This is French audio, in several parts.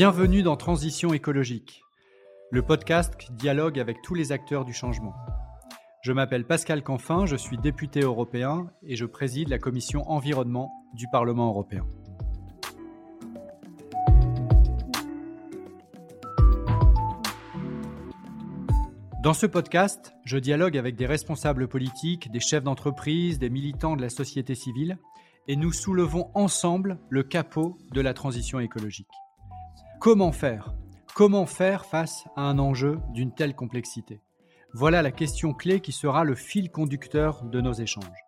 Bienvenue dans Transition écologique, le podcast qui dialogue avec tous les acteurs du changement. Je m'appelle Pascal Canfin, je suis député européen et je préside la commission environnement du Parlement européen. Dans ce podcast, je dialogue avec des responsables politiques, des chefs d'entreprise, des militants de la société civile, et nous soulevons ensemble le capot de la transition écologique. Comment faire? Comment faire face à un enjeu d'une telle complexité? Voilà la question clé qui sera le fil conducteur de nos échanges.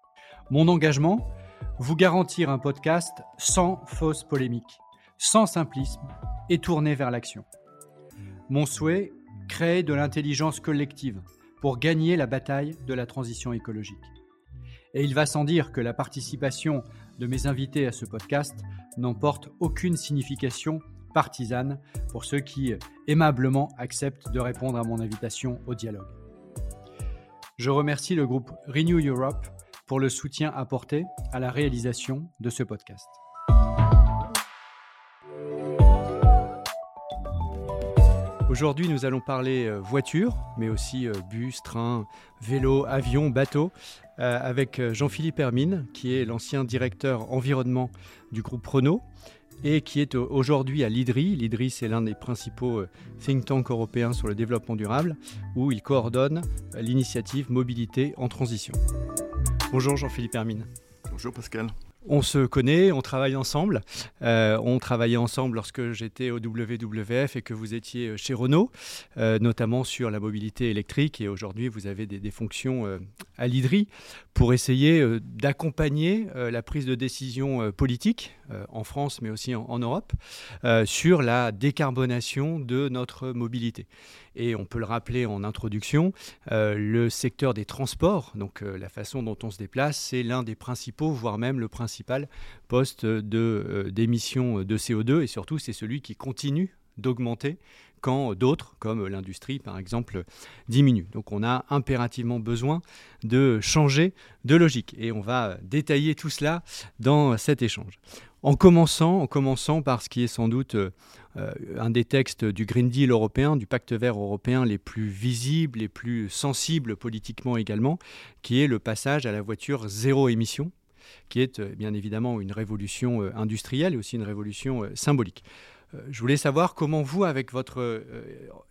Mon engagement? Vous garantir un podcast sans fausse polémique, sans simplisme et tourné vers l'action. Mon souhait? Créer de l'intelligence collective pour gagner la bataille de la transition écologique. Et il va sans dire que la participation de mes invités à ce podcast n'emporte aucune signification partisane pour ceux qui aimablement acceptent de répondre à mon invitation au dialogue. Je remercie le groupe Renew Europe pour le soutien apporté à la réalisation de ce podcast. Aujourd'hui, nous allons parler euh, voiture, mais aussi euh, bus, train, vélo, avion, bateau, euh, avec Jean-Philippe Hermine, qui est l'ancien directeur environnement du groupe Renault et qui est aujourd'hui à l'IDRI. L'IDRI, c'est l'un des principaux think tanks européens sur le développement durable, où il coordonne l'initiative Mobilité en transition. Bonjour Jean-Philippe Hermine. Bonjour Pascal. On se connaît, on travaille ensemble. Euh, on travaillait ensemble lorsque j'étais au WWF et que vous étiez euh, chez Renault, euh, notamment sur la mobilité électrique. Et aujourd'hui, vous avez des, fonctions à l'IDRI pour essayer d'accompagner la prise de décision politique en France, mais aussi en Europe, sur la décarbonation de notre mobilité. Et on peut le rappeler en introduction, euh, le secteur des transports, donc euh, la façon dont on se déplace, c'est l'un des principaux, voire même le principal poste euh, d'émissions de, CO2, et surtout c'est celui qui continue d'augmenter quand d'autres, comme l'industrie par exemple, diminuent. Donc on a impérativement besoin de changer de logique et on va détailler tout cela dans cet échange. En commençant, en commençant par ce qui est sans doute euh, un des textes du Green Deal européen, du pacte vert européen les plus visibles, les plus sensibles politiquement également, qui est le passage à la voiture zéro émission, qui est euh, bien évidemment une révolution euh, industrielle et aussi une révolution symbolique. Je voulais savoir comment vous, avec votre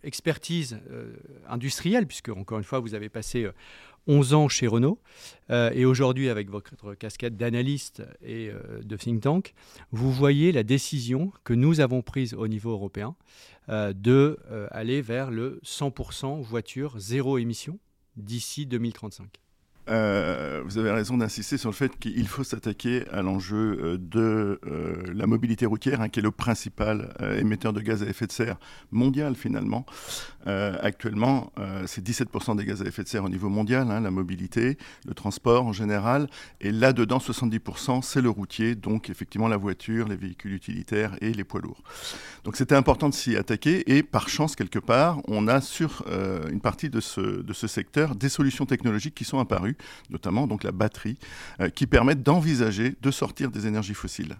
expertise industrielle, puisque encore une fois vous avez passé 11 ans chez Renault, euh, et aujourd'hui avec votre casquette d'analyste et euh, de think tank, vous voyez la décision que nous avons prise au niveau européen euh, de aller vers le 100% voiture zéro émission d'ici 2035. Euh, vous avez raison d'insister sur le fait qu'il faut s'attaquer à l'enjeu euh, de euh, la mobilité routière, hein, qui est le principal émetteur de gaz à effet de serre mondial finalement. actuellement, c'est 17% des gaz à effet de serre au niveau mondial, hein, la mobilité, le transport en général. Et là-dedans, 70%, c'est le routier, donc effectivement la voiture, les véhicules utilitaires et les poids lourds. Donc c'était important de s'y attaquer et par chance, quelque part, on a sur une partie de ce, de ce secteur des solutions technologiques qui sont apparues notamment donc la batterie, euh, qui permettent d'envisager de sortir des énergies fossiles.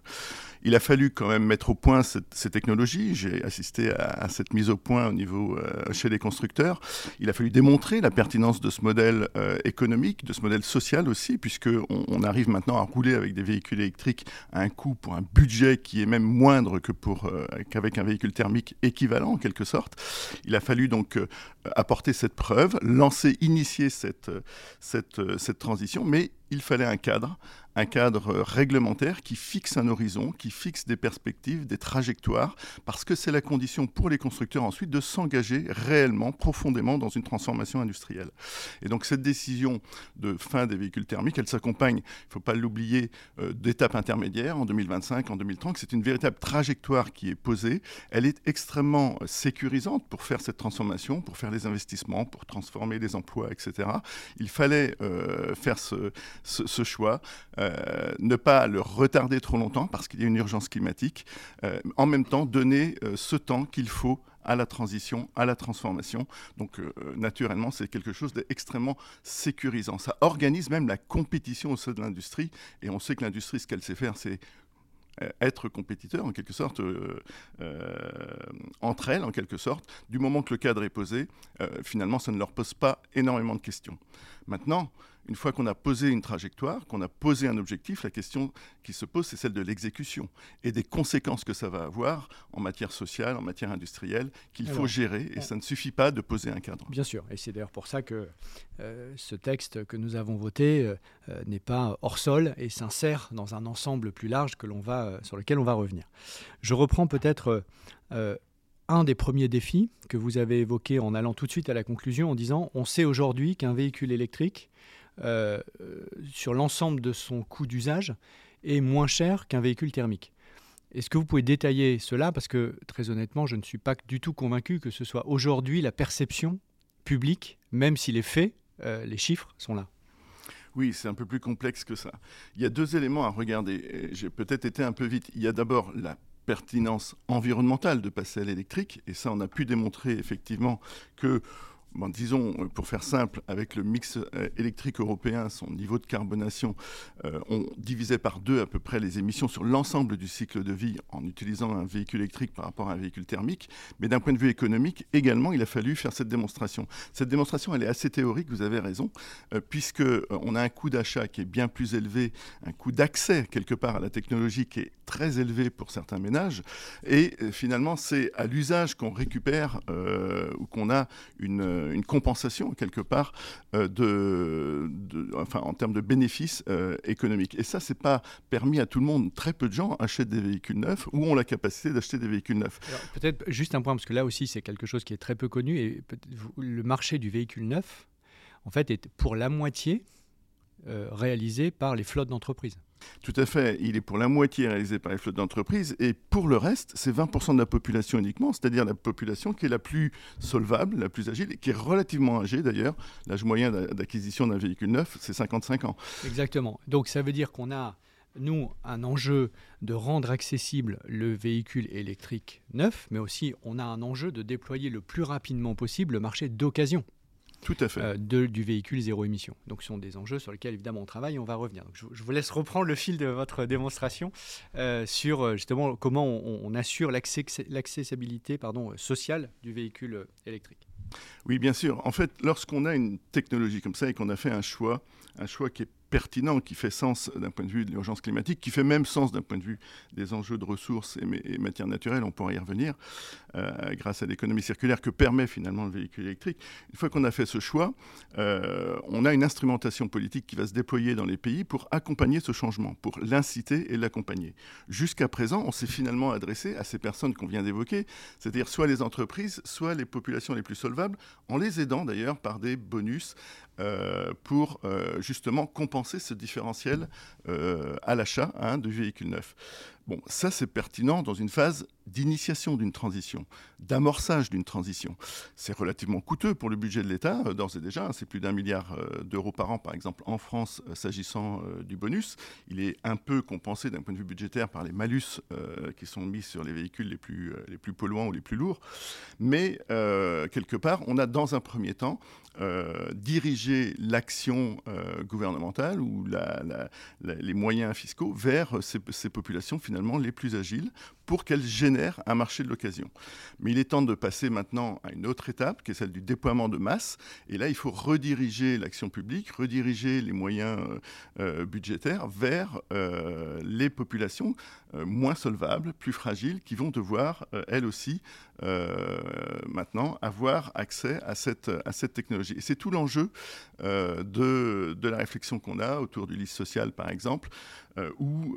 Il a fallu quand même mettre au point ces technologies. J'ai assisté à, cette mise au point au niveau euh, chez les constructeurs. Il a fallu démontrer la pertinence de ce modèle euh, économique, de ce modèle social aussi, puisque on, arrive maintenant à rouler avec des véhicules électriques à un coût pour un budget qui est même moindre que pour qu'avec un véhicule thermique équivalent en quelque sorte. Il a fallu donc apporter cette preuve, lancer, initier cette, euh, cette transition, mais il fallait un cadre, un cadre réglementaire qui fixe un horizon, qui fixe des perspectives, des trajectoires, parce que c'est la condition pour les constructeurs ensuite de s'engager réellement, profondément dans une transformation industrielle. Et donc cette décision de fin des véhicules thermiques, elle s'accompagne, il ne faut pas l'oublier, euh, d'étapes intermédiaires en 2025, en 2030. C'est une véritable trajectoire qui est posée. Elle est extrêmement sécurisante pour faire cette transformation, pour faire les investissements, pour transformer les emplois, etc. Il fallait euh, faire ce, choix, euh, ne pas le retarder trop longtemps parce qu'il y a une urgence climatique, euh, en même temps donner euh, ce temps qu'il faut à la transition, à la transformation. Donc naturellement, c'est quelque chose d'extrêmement sécurisant. Ça organise même la compétition au sein de l'industrie, et on sait que l'industrie, ce qu'elle sait faire, c'est être compétiteurs en quelque sorte entre elles en quelque sorte. Du moment que le cadre est posé, finalement, ça ne leur pose pas énormément de questions. Maintenant, une fois qu'on a posé une trajectoire, qu'on a posé un objectif, la question qui se pose, c'est celle de l'exécution et des conséquences que ça va avoir en matière sociale, en matière industrielle, qu'il faut gérer. Et ça ne suffit pas de poser un cadre. Bien sûr. Et c'est d'ailleurs pour ça que euh, ce texte que nous avons voté euh, euh, n'est pas hors sol et s'insère dans un ensemble plus large que l'on va, sur lequel on va revenir. Je reprends peut-être un des premiers défis que vous avez évoqué en allant tout de suite à la conclusion en disant on sait aujourd'hui qu'un véhicule électrique, euh, sur l'ensemble de son coût d'usage, est moins cher qu'un véhicule thermique. Est-ce que vous pouvez détailler cela? Parce que très honnêtement, je ne suis pas du tout convaincu que ce soit aujourd'hui la perception publique, même si les faits, euh, les chiffres sont là. Oui, c'est un peu plus complexe que ça. Il y a deux éléments à regarder. J'ai peut-être été un peu vite. Il y a d'abord la pertinence environnementale de passer à l'électrique. Et ça, on a pu démontrer effectivement que disons, euh, pour faire simple, avec le mix euh, électrique européen, son niveau de carbonation, euh, on divisait par deux à peu près les émissions sur l'ensemble du cycle de vie en utilisant un véhicule électrique par rapport à un véhicule thermique. Mais d'un point de vue économique, également, il a fallu faire cette démonstration. Cette démonstration, elle est assez théorique, vous avez raison, puisque on a un coût d'achat qui est bien plus élevé, un coût d'accès quelque part à la technologie qui est très élevé pour certains ménages. Et finalement, c'est à l'usage qu'on récupère ou qu'on a une euh, une compensation quelque part euh, de, enfin, en termes de bénéfices euh, économiques. Et ça, c'est pas permis à tout le monde. Très peu de gens achètent des véhicules neufs ou ont la capacité d'acheter des véhicules neufs. Peut-être juste un point, parce que là aussi, c'est quelque chose qui est très peu connu. Et le marché du véhicule neuf, en fait, est pour la moitié réalisé par les flottes d'entreprises. Tout à fait. Il est pour la moitié réalisé par les flottes d'entreprises et pour le reste, c'est 20% de la population uniquement, c'est-à-dire la population qui est la plus solvable, la plus agile et qui est relativement âgée d'ailleurs. L'âge moyen d'acquisition d'un véhicule neuf, c'est 55 ans. Exactement. Donc ça veut dire qu'on a nous, un enjeu de rendre accessible le véhicule électrique neuf, mais aussi on a un enjeu de déployer le plus rapidement possible le marché d'occasion. Tout à fait. Euh, du véhicule zéro émission. Donc ce sont des enjeux sur lesquels évidemment on travaille et on va revenir. Donc, je, vous laisse reprendre le fil de votre démonstration euh, sur euh, justement comment on, assure l'accessibilité sociale du véhicule électrique. Oui, bien sûr. En fait, lorsqu'on a une technologie comme ça et qu'on a fait un choix, un choix qui est pertinent, qui fait sens d'un point de vue de l'urgence climatique, qui fait même sens d'un point de vue des enjeux de ressources et, matières naturelles, on pourra y revenir, euh, grâce à l'économie circulaire que permet finalement le véhicule électrique. Une fois qu'on a fait ce choix, euh, on a une instrumentation politique qui va se déployer dans les pays pour accompagner ce changement, pour l'inciter et l'accompagner. Jusqu'à présent, on s'est finalement adressé à ces personnes qu'on vient d'évoquer, c'est-à-dire soit les entreprises, soit les populations les plus solvables, en les aidant d'ailleurs par des bonus euh, pour justement compenser ce différentiel euh, à l'achat hein, de véhicules neufs. Bon, ça c'est pertinent dans une phase d'initiation d'une transition, d'amorçage d'une transition. C'est relativement coûteux pour le budget de l'État, euh, d'ores et déjà, hein, c'est plus d'un milliard euh, d'euros par an par exemple en France s'agissant du bonus. Il est un peu compensé d'un point de vue budgétaire par les malus qui sont mis sur les véhicules les plus, les plus polluants ou les plus lourds. Mais quelque part, on a dans un premier temps dirigé l'action gouvernementale ou les moyens fiscaux vers ces, ces populations les plus agiles pour qu'elles génèrent un marché de l'occasion. Mais il est temps de passer maintenant à une autre étape, qui est celle du déploiement de masse. Et là, il faut rediriger l'action publique, rediriger les moyens euh, euh, budgétaires vers euh, les populations moins solvables, plus fragiles, qui vont devoir, elles aussi, maintenant, avoir accès à cette, à cette technologie. Et c'est tout l'enjeu de, de la réflexion qu'on a autour du liste social, par exemple, ou,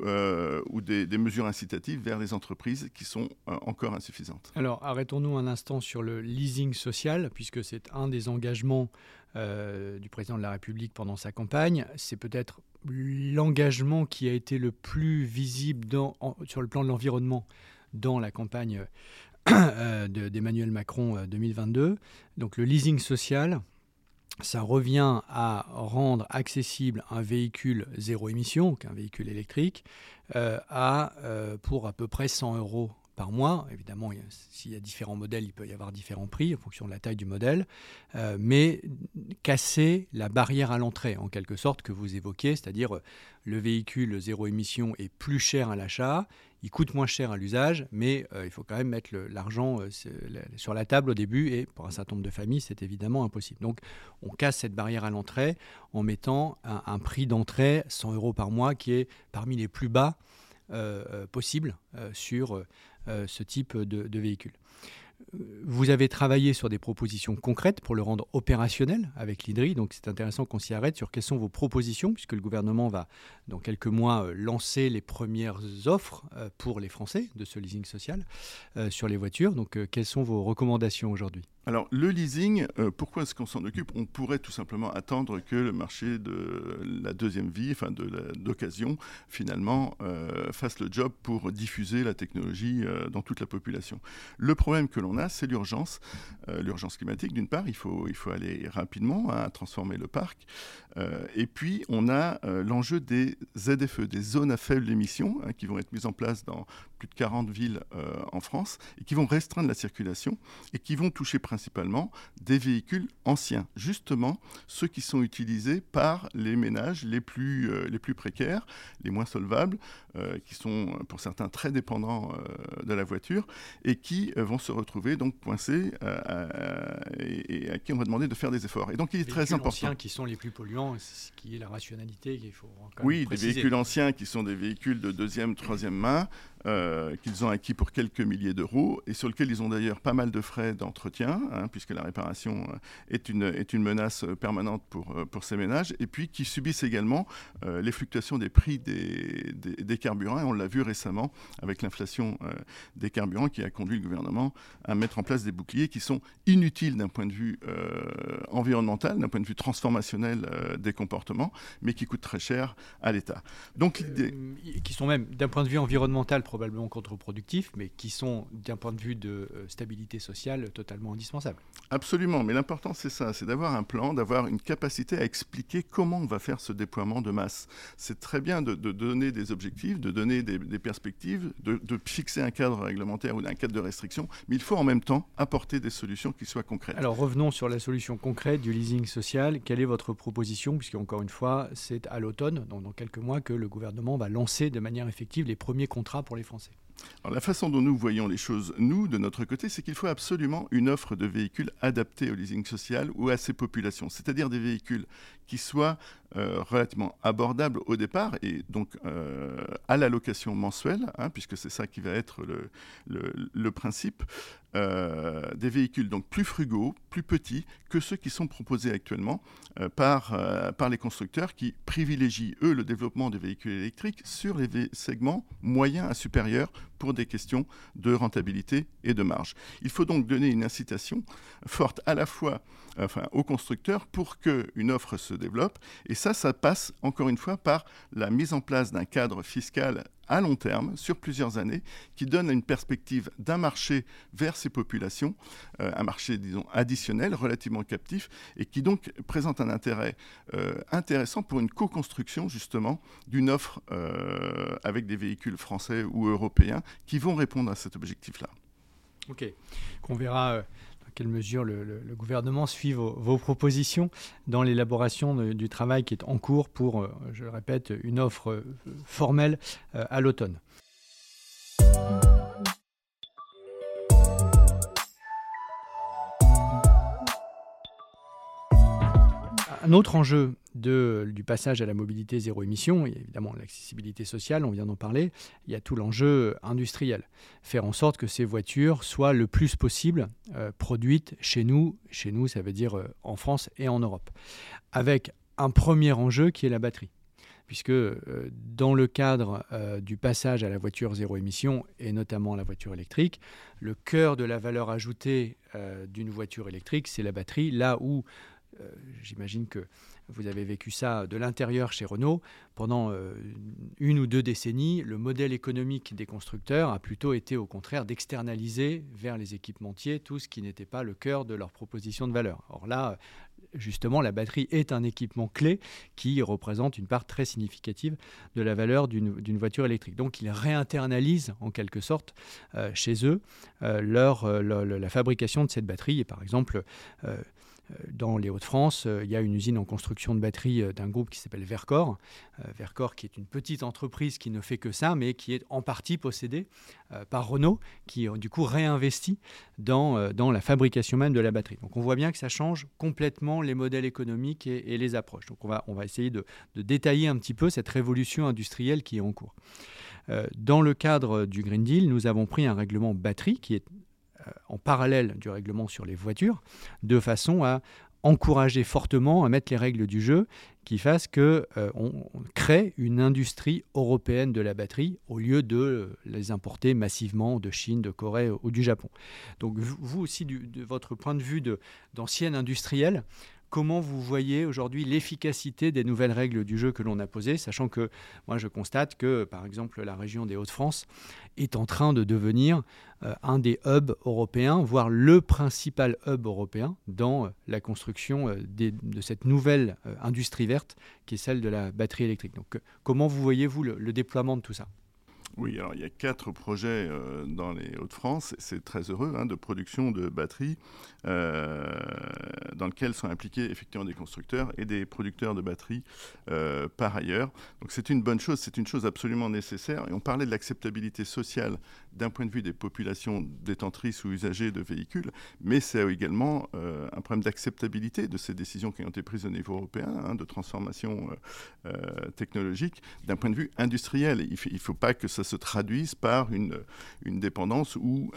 ou des, mesures incitatives vers les entreprises qui sont euh, encore insuffisantes. Alors arrêtons-nous un instant sur le leasing social, puisque c'est un des engagements euh, du président de la République pendant sa campagne. C'est peut-être l'engagement qui a été le plus visible sur le plan de l'environnement dans la campagne euh, d'Emmanuel Macron 2022. Donc le leasing social, ça revient à rendre accessible un véhicule zéro émission, un véhicule électrique, euh, à, euh, pour à peu près 100 euros par mois. Évidemment, s'il y a différents modèles, il peut y avoir différents prix en fonction de la taille du modèle, euh, mais casser la barrière à l'entrée, en quelque sorte, que vous évoquez, c'est-à-dire le véhicule zéro émission est plus cher à l'achat, il coûte moins cher à l'usage, mais il faut quand même mettre l'argent sur la table au début, et pour un certain nombre de familles, c'est évidemment impossible. Donc, on casse cette barrière à l'entrée en mettant un, prix d'entrée 100 euros par mois qui est parmi les plus bas euh, euh, possibles euh, sur ce type de, véhicule. Vous avez travaillé sur des propositions concrètes pour le rendre opérationnel avec l'IDRI, donc c'est intéressant qu'on s'y arrête sur quelles sont vos propositions, puisque le gouvernement va dans quelques mois lancer les premières offres pour les Français de ce leasing social sur les voitures. Donc quelles sont vos recommandations aujourd'hui? Alors, le leasing, euh, pourquoi est-ce qu'on s'en occupe? On pourrait tout simplement attendre que le marché de la deuxième vie, enfin de d'occasion, finalement, euh, fasse le job pour diffuser la technologie euh, dans toute la population. Le problème que l'on a, c'est l'urgence, l'urgence climatique. D'une part, il faut, il faut aller rapidement à transformer le parc. et puis, on a l'enjeu des ZFE, des zones à faible émission, hein, qui vont être mises en place dans plus de 40 villes en France et qui vont restreindre la circulation et qui vont toucher principalement principalement des véhicules anciens, justement ceux qui sont utilisés par les ménages les plus, euh, les plus précaires, les moins solvables, euh, qui sont pour certains très dépendants euh, de la voiture et qui vont se retrouver donc coincés et, à qui on va demander de faire des efforts. Et donc il est très important. anciens qui sont les plus polluants, ce qui est la rationalité qu'il faut. oui, des véhicules anciens qui sont des véhicules de deuxième, troisième main. Qu'ils ont acquis pour quelques milliers d'euros et sur lesquels ils ont d'ailleurs pas mal de frais d'entretien Hein, puisque la réparation euh, est une, est une menace euh, permanente pour, euh, pour ces ménages, et puis qui subissent également les fluctuations des prix des, des, carburants, on l'a vu récemment avec l'inflation des carburants qui a conduit le gouvernement à mettre en place des boucliers qui sont inutiles d'un point de vue environnemental, d'un point de vue transformationnel des comportements, mais qui coûtent très cher à l'État. Donc qui sont même d'un point de vue environnemental probablement contre-productifs, mais qui sont d'un point de vue de stabilité sociale totalement indispensables. Absolument, mais l'important c'est ça, c'est d'avoir un plan, d'avoir une capacité à expliquer comment on va faire ce déploiement de masse. C'est très bien de, donner des objectifs, de donner des, perspectives, de, fixer un cadre réglementaire ou un cadre de restriction, mais il faut en même temps apporter des solutions qui soient concrètes. Alors revenons sur la solution concrète du leasing social. Quelle est votre proposition? Puisque encore une fois, c'est à l'automne, donc dans quelques mois, que le gouvernement va lancer de manière effective les premiers contrats pour les La façon dont nous voyons les choses, nous, de notre côté, c'est qu'il faut absolument une offre de véhicules adaptés au leasing social ou à ces populations, c'est-à-dire des véhicules qui soient euh, relativement abordables au départ et donc euh, à la location mensuelle, hein, puisque c'est ça qui va être le, principe, euh, des véhicules donc plus frugaux, plus petits que ceux qui sont proposés actuellement par, par les constructeurs qui privilégient, eux, le développement des véhicules électriques sur les segments moyens à supérieurs pour des questions de rentabilité et de marge. Il faut donc donner une incitation forte à la fois aux constructeurs pour qu'une offre se développe. Et ça, ça passe encore une fois par la mise en place d'un cadre fiscal à long terme, sur plusieurs années, qui donne une perspective d'un marché vers ces populations, euh, un marché, disons, additionnel, relativement captif, et qui donc présente un intérêt euh, intéressant pour une co-construction, justement, d'une offre euh, avec des véhicules français ou européens qui vont répondre à cet objectif-là. Ok, qu'on verra quelle mesure le, gouvernement suit vos, propositions dans l'élaboration du travail qui est en cours pour, euh, je le répète, une offre euh, formelle euh, à l'automne. Un autre enjeu du passage à la mobilité zéro émission, il y a évidemment l'accessibilité sociale, on vient d'en parler, il y a tout l'enjeu industriel. Faire en sorte que ces voitures soient le plus possible euh, produites chez nous, chez nous ça veut dire euh, en France et en Europe, avec un premier enjeu qui est la batterie. Puisque euh, dans le cadre du passage à la voiture zéro émission, et notamment la voiture électrique, le cœur de la valeur ajoutée d'une voiture électrique, c'est la batterie, là où euh, j'imagine que vous avez vécu ça de l'intérieur chez Renault. Pendant euh, une ou deux décennies, le modèle économique des constructeurs a plutôt été au contraire d'externaliser vers les équipementiers tout ce qui n'était pas le cœur de leur proposition de valeur. Or là, justement, la batterie est un équipement clé qui représente une part très significative de la valeur d'une voiture électrique. Donc, ils réinternalisent en quelque sorte chez eux la fabrication de cette batterie. Et par exemple, euh, dans les Hauts-de-France, euh, il y a une usine en construction de batteries euh, d'un groupe qui s'appelle Vercor. Vercor qui est une petite entreprise qui ne fait que ça, mais qui est en partie possédée par Renault, qui du coup réinvestit dans, dans la fabrication même de la batterie. Donc on voit bien que ça change complètement les modèles économiques et, les approches. Donc on va, on va essayer de, de, détailler un petit peu cette révolution industrielle qui est en cours. Dans le cadre du Green Deal, nous avons pris un règlement batterie qui est euh, en parallèle du règlement sur les voitures, de façon à encourager fortement à mettre les règles du jeu qui fassent que euh, on, crée une industrie européenne de la batterie au lieu de les importer massivement de Chine, de Corée ou du Japon. Donc vous aussi, de votre point de vue d'ancien industriel, Comment vous voyez aujourd'hui l'efficacité des nouvelles règles du jeu que l'on a posées, sachant que moi je constate que par exemple la région des Hauts-de-France est en train de devenir euh, un des hubs européens, voire le principal hub européen dans euh, la construction euh, de cette nouvelle industrie verte qui est celle de la batterie électrique. Donc comment vous voyez-vous le déploiement de tout ça? Oui, alors il y a quatre projets euh, dans les Hauts-de-France, c'est très heureux, hein, de production de batteries, euh, dans lesquels sont impliqués effectivement des constructeurs et des producteurs de batteries euh, par ailleurs. Donc c'est une bonne chose, c'est une chose absolument nécessaire. Et on parlait de l'acceptabilité sociale d'un point de vue des populations détentrices ou usagers de véhicules, mais c'est également un problème d'acceptabilité de ces décisions qui ont été prises au niveau européen, hein, de transformation technologique, d'un point de vue industriel. Il faut pas que ça se traduise par une, dépendance ou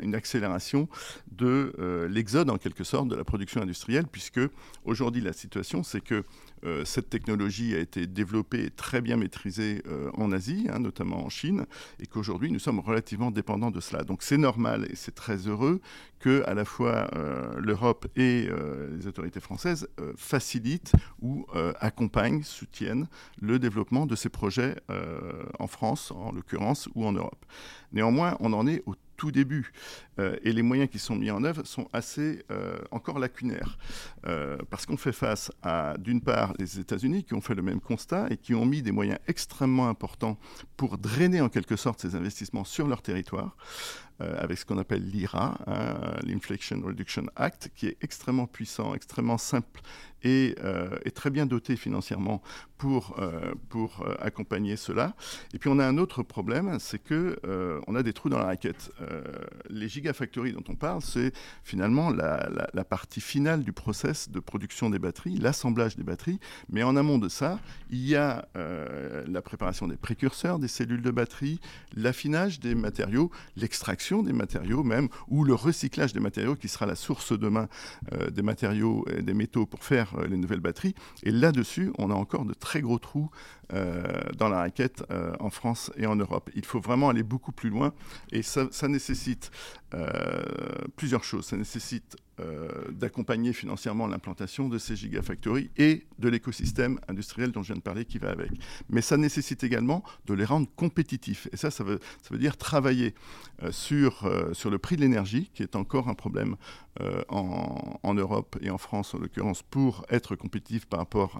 une accélération de euh, l'exode en quelque sorte de la production industrielle, puisque aujourd'hui la situation c'est que euh, cette technologie a été développée et très bien maîtrisée euh, en Asie, hein, notamment en Chine, et qu'aujourd'hui nous sommes relativement dépendants de cela. Donc c'est normal et c'est très heureux que à la fois l'Europe et les autorités françaises facilitent ou accompagnent, soutiennent le développement de ces projets en France, en l'occurrence, ou en Europe. Néanmoins, on en est au tout début. Euh, et les moyens qui sont mis en œuvre sont assez euh, encore lacunaires. Euh, parce qu'on fait face à, d'une part, les États-Unis qui ont fait le même constat et qui ont mis des moyens extrêmement importants pour drainer en quelque sorte ces investissements sur leur territoire. Avec ce qu'on appelle l'IRA, hein, l'Inflation Reduction Act, qui est extrêmement puissant, extrêmement simple et, est très bien doté financièrement pour, pour accompagner cela. Et puis on a un autre problème, c'est que on a des trous dans la raquette. les gigafactories dont on parle, c'est finalement la, partie finale du process de production des batteries, l'assemblage des batteries. Mais en amont de ça, il y a euh, la préparation des précurseurs, des cellules de batterie, l'affinage des matériaux, l'extraction des matériaux même, ou le recyclage des matériaux qui sera la source demain euh, des matériaux et des métaux pour faire euh, les nouvelles batteries. Et là-dessus, on a encore de très gros trous dans la raquette en France et en Europe. Il faut vraiment aller beaucoup plus loin et ça, ça nécessite euh, plusieurs choses. Ça nécessite euh, d'accompagner financièrement l'implantation de ces gigafactories et de l'écosystème industriel dont je viens de parler qui va avec. Mais ça nécessite également de les rendre compétitifs. Et ça, ça veut, dire travailler euh, sur, sur le prix de l'énergie, qui est encore un problème en, Europe et en France en l'occurrence, pour être compétitif par rapport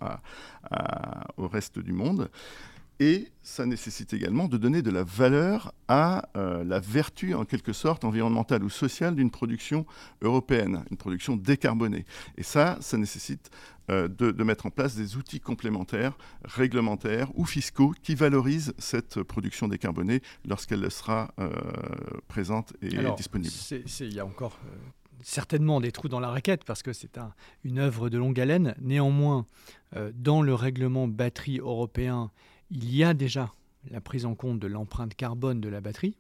au reste du monde. Et ça nécessite également de donner de la valeur à euh, la vertu, en quelque sorte, environnementale ou sociale d'une production européenne, une production décarbonée. Et ça, ça nécessite euh, de, mettre en place des outils complémentaires, réglementaires ou fiscaux, qui valorisent cette production décarbonée lorsqu'elle sera euh, présente et disponible. Il y a encore certainement des trous dans la raquette parce que c'est une œuvre de longue haleine. Néanmoins, dans le règlement batterie européen, il y a déjà la prise en compte de l'empreinte carbone de la batterie,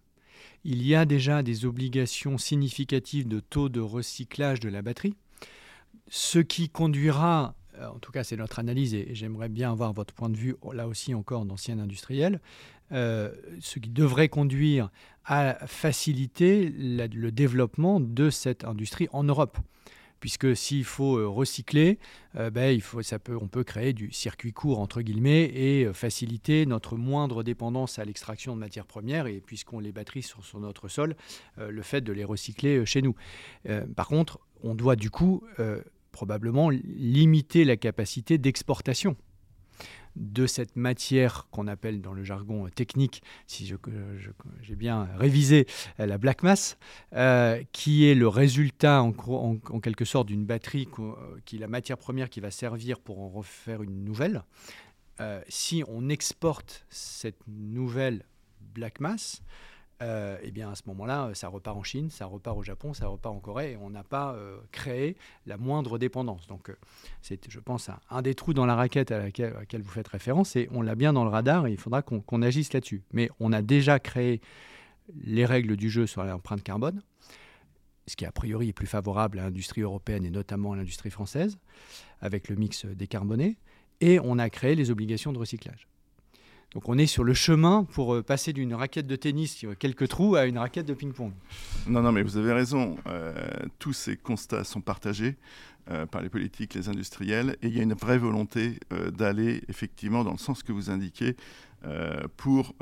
il y a déjà des obligations significatives de taux de recyclage de la batterie, ce qui conduira, euh, en tout cas c'est notre analyse et j'aimerais bien avoir votre point de vue là aussi encore d'ancien industriel, euh, ce qui devrait conduire à faciliter le développement de cette industrie en Europe puisque s'il faut euh, recycler, euh, ben, faut, ça peut, on peut créer du circuit court entre guillemets et euh, faciliter notre moindre dépendance à l'extraction de matières premières et puisqu'on les batteries sur, sur notre sol, le fait de les recycler chez nous. par contre, on doit du coup probablement limiter la capacité d'exportation de cette matière qu'on appelle dans le jargon technique, si j'ai bien révisé, la black mass, euh, qui est le résultat en, quelque sorte d'une batterie qui est la matière première qui va servir pour en refaire une nouvelle. Euh, si on exporte cette nouvelle black mass, euh, eh bien à ce moment-là, ça repart en Chine, ça repart au Japon, ça repart en Corée, et on n'a pas euh, créé la moindre dépendance. Donc c'est, je pense, un, des trous dans la raquette à laquelle, vous faites référence, et on l'a bien dans le radar, et il faudra qu'on, agisse là-dessus. Mais on a déjà créé les règles du jeu sur l'empreinte carbone, ce qui a priori est plus favorable à l'industrie européenne et notamment à l'industrie française, avec le mix décarboné et on a créé les obligations de recyclage. Donc on est sur le chemin pour euh, passer d'une raquette de tennis qui a quelques trous à une raquette de ping-pong. Non, non, mais vous avez raison. Euh, tous ces constats sont partagés euh, par les politiques, les industriels, et il y a une vraie volonté d'aller effectivement dans le sens que vous indiquez pour,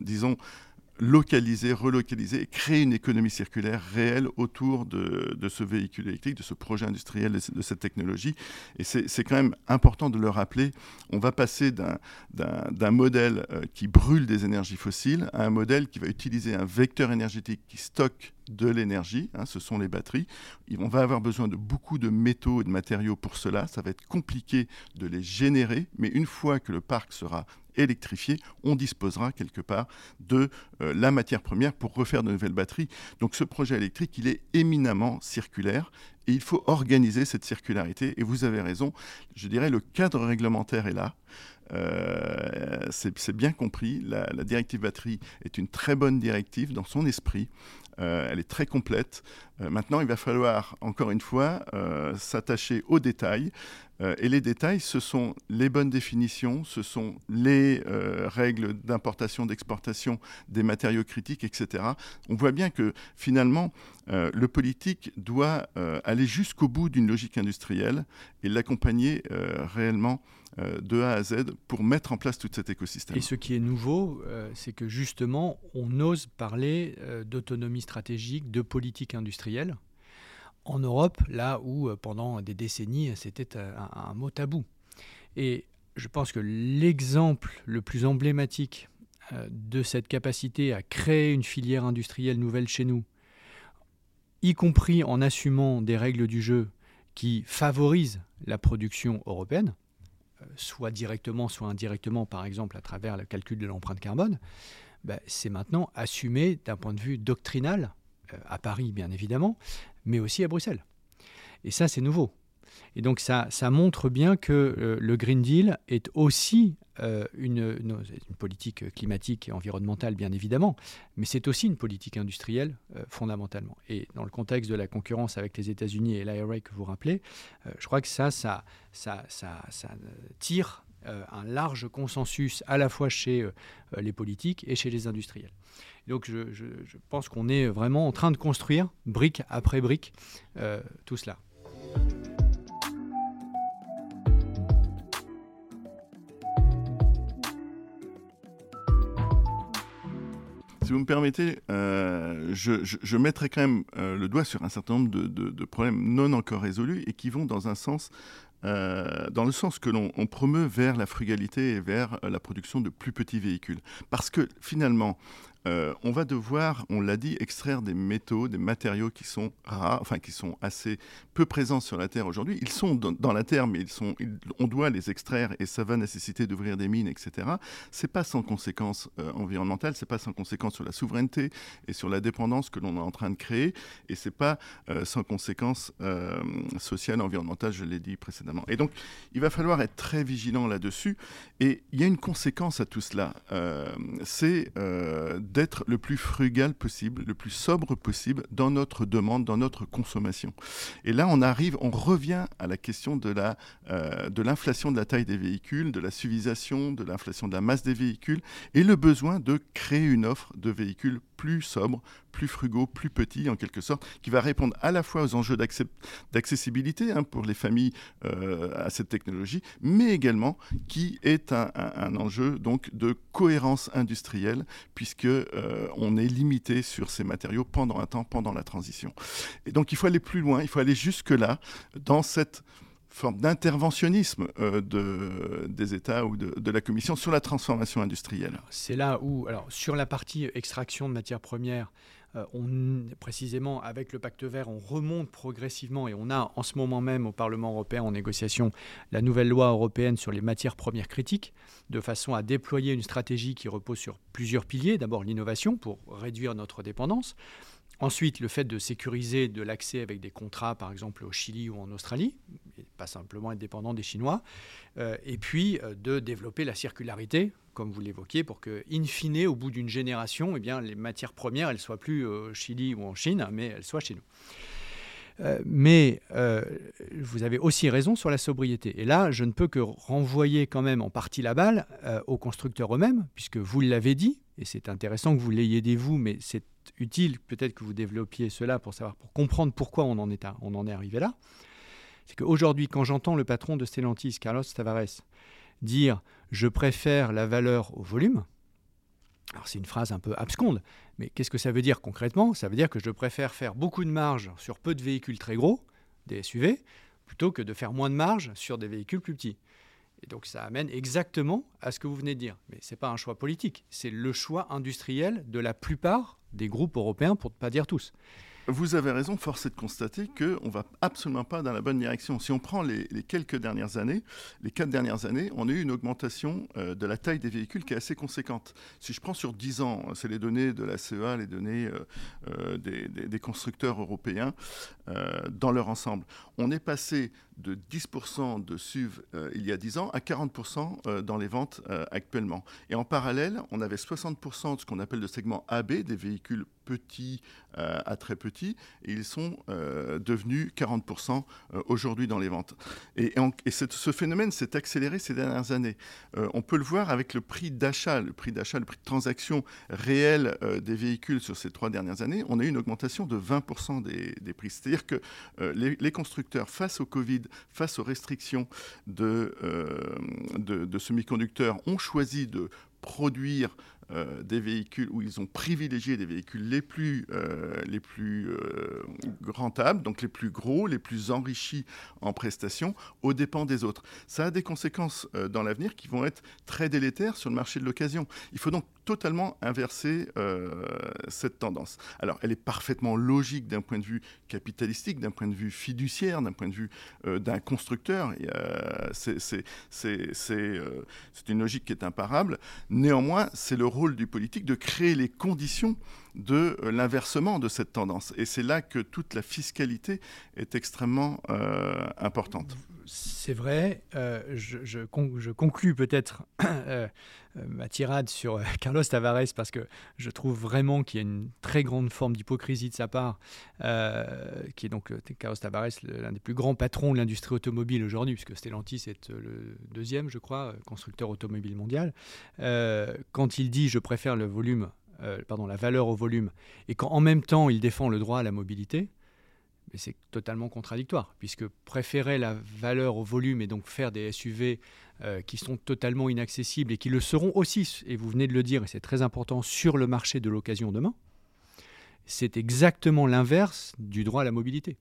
disons, localiser, relocaliser et créer une économie circulaire réelle autour de, ce véhicule électrique, de ce projet industriel, de, cette technologie. Et c'est quand même important de le rappeler. On va passer d'un modèle euh, qui brûle des énergies fossiles à un modèle qui va utiliser un vecteur énergétique qui stocke de l'énergie, hein, ce sont les batteries. On va avoir besoin de beaucoup de métaux et de matériaux pour cela. Ça va être compliqué de les générer, mais une fois que le parc sera électrifié, on disposera quelque part de euh, la matière première pour refaire de nouvelles batteries. Donc ce projet électrique, il est éminemment circulaire et il faut organiser cette circularité. Et vous avez raison, je dirais le cadre réglementaire est là. Euh, c'est bien compris, la, directive batterie est une très bonne directive dans son esprit. Euh, elle est très complète. maintenant, il va falloir, encore une fois, s'attacher aux détails. Euh, et les détails, ce sont les bonnes définitions, ce sont les euh, règles d'importation, d'exportation des matériaux critiques, etc. On voit bien que finalement, euh, le politique doit aller jusqu'au bout d'une logique industrielle et l'accompagner réellement de A à Z pour mettre en place tout cet écosystème. Et ce qui est nouveau, c'est que justement, on ose parler d'autonomie stratégique, de politique industrielle en Europe, là où euh, pendant des décennies c'était euh, un, mot tabou. Et je pense que l'exemple le plus emblématique euh, de cette capacité à créer une filière industrielle nouvelle chez nous, y compris en assumant des règles du jeu qui favorisent la production européenne, soit directement, soit indirectement, par exemple à travers le calcul de l'empreinte carbone, ben, c'est maintenant assumé d'un point de vue doctrinal, à Paris bien évidemment, mais aussi à Bruxelles. Et ça, c'est nouveau. Et donc ça, montre bien que euh, le Green Deal est aussi euh, une, politique climatique et environnementale, bien évidemment, mais c'est aussi une politique industrielle euh, fondamentalement. Et dans le contexte de la concurrence avec les États-Unis et l'IRA que vous rappelez, je crois que ça, tire un large consensus à la fois chez les politiques et chez les industriels. Donc je, pense qu'on est vraiment en train de construire, brique après brique, tout cela. Si vous me permettez, euh, je, mettrai quand même euh, le doigt sur un certain nombre de, problèmes non encore résolus et qui vont dans un sens dans le sens que l'on promeut vers la frugalité et vers la production de plus petits véhicules. Parce que finalement, euh, on va devoir, on l'a dit, extraire des métaux, des matériaux qui sont rares, enfin qui sont assez peu présents sur la Terre aujourd'hui. Ils sont dans, la Terre, mais ils sont, on doit les extraire et ça va nécessiter d'ouvrir des mines, etc. C'est pas sans conséquences euh, environnementales, c'est pas sans conséquences sur la souveraineté et sur la dépendance que l'on est en train de créer, et c'est pas euh, sans conséquences sociales, environnementales, je l'ai dit précédemment. Et donc, il va falloir être très vigilant là-dessus. Et il y a une conséquence à tout cela, c'est d'être le plus frugal possible, le plus sobre possible dans notre demande, dans notre consommation. Et là, on arrive, on revient à la question de euh, de l'inflation de la taille des véhicules, de la suivisation, de l'inflation de la masse des véhicules, et le besoin de créer une offre de véhicules plus sobres, plus frugaux, plus petits en quelque sorte, qui va répondre à la fois aux enjeux d'accessibilité hein, pour les familles euh, à cette technologie, mais également qui est un, un, enjeu donc de cohérence industrielle, puisque qu'on est limité sur ces matériaux pendant un temps, pendant la transition. Et donc il faut aller plus loin, il faut aller jusque-là dans cette forme d'interventionnisme euh, de, des États ou de, la Commission sur la transformation industrielle. C'est là où, alors, sur la partie extraction de matières premières, euh, on, précisément avec le pacte vert, on remonte progressivement et on a en ce moment même au Parlement européen en négociation la nouvelle loi européenne sur les matières premières critiques, de façon à déployer une stratégie qui repose sur plusieurs piliers. D'abord l'innovation pour réduire notre dépendance. Ensuite, le fait de sécuriser de l'accès avec des contrats, par exemple au Chili ou en Australie, et pas simplement être dépendant des Chinois. Euh, et puis, euh, de développer la circularité, comme vous l'évoquiez, pour que, in fine, au bout d'une génération, eh bien, les matières premières, elles soient plus au Chili ou en Chine, mais elles soient chez nous. Euh, mais vous avez aussi raison sur la sobriété. Et là, je ne peux que renvoyer quand même en partie la balle aux constructeurs eux-mêmes, puisque vous l'avez dit, et c'est intéressant que vous l'ayez dit vous, mais c'est utile peut-être que vous développiez cela pour savoir, pour comprendre pourquoi on en est, on en est arrivé là. C'est qu'aujourd'hui, quand j'entends le patron de Stellantis, Carlos Tavares, dire je préfère la valeur au volume, alors c'est une phrase un peu absconde, mais qu'est-ce que ça veut dire concrètement? Ça veut dire que je préfère faire beaucoup de marge sur peu de véhicules très gros, des SUV, plutôt que de faire moins de marge sur des véhicules plus petits. Et donc ça amène exactement à ce que vous venez de dire. Mais ce n'est pas un choix politique, c'est le choix industriel de la plupart des groupes européens, pour ne pas dire tous. Vous avez raison, force est de constater qu'on ne va absolument pas dans la bonne direction. Si on prend les, quelques dernières années, les quatre dernières années, on a eu une augmentation euh, de la taille des véhicules qui est assez conséquente. Si je prends sur 10 ans, c'est les données de la CEA, les données euh, euh, des, constructeurs européens dans leur ensemble. On est passé de 10% de SUV il y a 10 ans à 40% dans les ventes actuellement. Et en parallèle, on avait 60% de ce qu'on appelle le segment AB, des véhicules petits à très petits et ils sont euh, devenus 40% euh, aujourd'hui dans les ventes. Et, ce phénomène s'est accéléré ces dernières années. Euh, on peut le voir avec le prix d'achat, le prix d'achat, le prix de transaction réel des véhicules sur ces trois dernières années. On a eu une augmentation de 20% des, prix. C'est-à-dire que les, constructeurs, face au Covid, face aux restrictions de, de semi-conducteurs, ont choisi de produire euh, des véhicules où ils ont privilégié des véhicules les plus, euh, les plus euh, rentables, donc les plus gros, les plus enrichis en prestations, aux dépens des autres. Ça a des conséquences dans l'avenir qui vont être très délétères sur le marché de l'occasion. Il faut donc totalement inverser cette tendance. Alors, elle est parfaitement logique d'un point de vue capitalistique, d'un point de vue fiduciaire, d'un point de vue d'un constructeur. c'est une logique qui est imparable. Néanmoins, c'est le rôle du politique de créer les conditions de euh, l'inversement de cette tendance. Et c'est là que toute la fiscalité est extrêmement euh, importante. C'est vrai. Euh, je, je, peut-être ma tirade sur Carlos Tavares parce que je trouve vraiment qu'il y a une très grande forme d'hypocrisie de sa part, qui est donc Carlos Tavares, l'un des plus grands patrons de l'industrie automobile aujourd'hui, puisque Stellantis est le deuxième, je crois, constructeur automobile mondial. quand il dit je préfère le volume euh, pardon, la valeur au volume, et quand en même temps il défend le droit à la mobilité, c'est totalement contradictoire, puisque préférer la valeur au volume et donc faire des SUV euh, qui sont totalement inaccessibles et qui le seront aussi, et vous venez de le dire, et c'est très important, sur le marché de l'occasion demain, c'est exactement l'inverse du droit à la mobilité.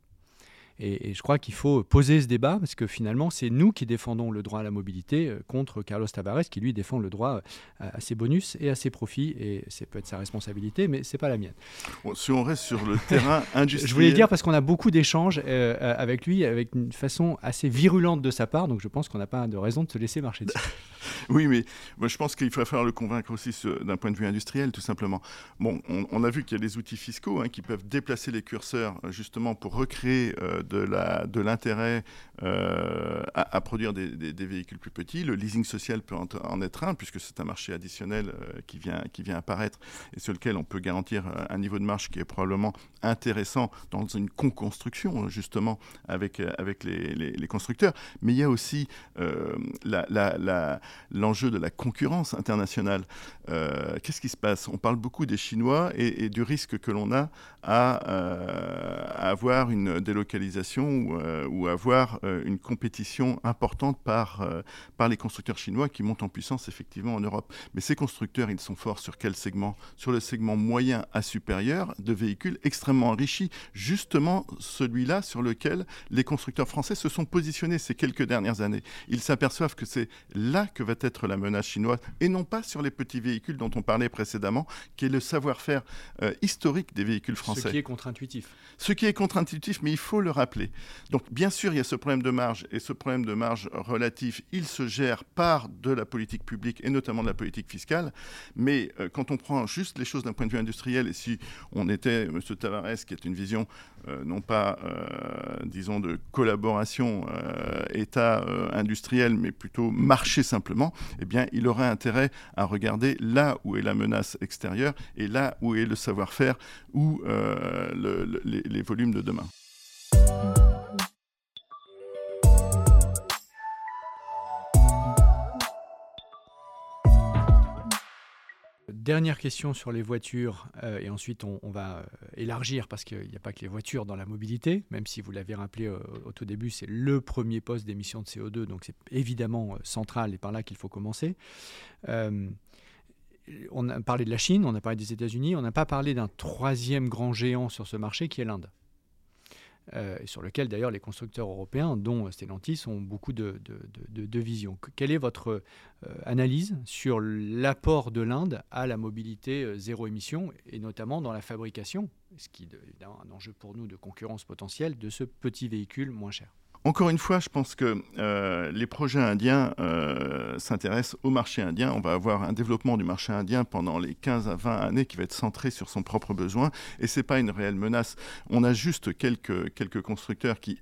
Et, je crois qu'il faut poser ce débat parce que finalement, c'est nous qui défendons le droit à la mobilité euh, contre Carlos Tavares qui lui défend le droit euh, à, ses bonus et à ses profits. Et c'est peut-être sa responsabilité, mais c'est pas la mienne. si on reste sur le terrain industriel. je voulais dire parce qu'on a beaucoup d'échanges euh, avec lui avec une façon assez virulente de sa part, donc je pense qu'on n'a pas de raison de se laisser marcher dessus. oui, mais moi, je pense qu'il faudrait falloir le convaincre aussi d'un point de vue industriel, tout simplement. Bon, on, a vu qu'il y a des outils fiscaux hein, qui peuvent déplacer les curseurs justement pour recréer de l'intérêt euh, à, produire des, véhicules plus petits. Le leasing social peut en, être un, puisque c'est un marché additionnel euh, qui, vient, qui vient apparaître et sur lequel on peut garantir euh, un niveau de marge qui est probablement intéressant dans une co-construction, justement, avec, avec les, constructeurs. Mais il y a aussi l'enjeu de la concurrence internationale. Qu'est-ce qui se passe? On parle beaucoup des Chinois et, du risque que l'on a à avoir une délocalisation industrialisation ou, avoir une compétition importante par, par les constructeurs chinois qui montent en puissance effectivement en Europe. Mais ces constructeurs, ils sont forts sur quel segment? Sur le segment moyen à supérieur de véhicules extrêmement enrichis, justement celui-là sur lequel les constructeurs français se sont positionnés ces quelques dernières années. Ils s'aperçoivent que c'est là que va être la menace chinoise et non pas sur les petits véhicules dont on parlait précédemment, qui est le savoir-faire euh, historique des véhicules français. Ce qui est contre-intuitif. Ce qui est contre-intuitif, mais il faut le rappeler. Donc bien sûr, il y a ce problème de marge et ce problème de marge relatif, il se gère par de la politique publique et notamment de la politique fiscale. Mais euh, quand on prend juste les choses d'un point de vue industriel, et si on était M. Tavares, qui est une vision euh, non pas, disons, de collaboration État industriel, mais plutôt marché simplement, eh bien, il aurait intérêt à regarder là où est la menace extérieure et là où est le savoir-faire ou euh, les volumes de demain. Dernière question sur les voitures, euh, et ensuite on, va euh, élargir parce qu'il n'y a pas que les voitures dans la mobilité, même si vous l'avez rappelé euh, au tout début, c'est le premier poste d'émission de CO2, donc c'est évidemment central et par là qu'il faut commencer. on a parlé de la Chine, on a parlé des États-Unis, on n'a pas parlé d'un troisième grand géant sur ce marché qui est l'Inde. Euh, sur lequel d'ailleurs les constructeurs européens, dont Stellantis, ont beaucoup de, de, vision. Quelle est votre euh, analyse sur l'apport de l'Inde à la mobilité euh, zéro émission, et notamment dans la fabrication, ce qui est un enjeu pour nous de concurrence potentielle, de ce petit véhicule moins cher? Encore une fois, je pense que euh, les projets indiens euh, s'intéressent au marché indien. On va avoir un développement du marché indien pendant les 15 à 20 années qui va être centré sur son propre besoin. Et ce n'est pas une réelle menace. On a juste quelques, quelques constructeurs qui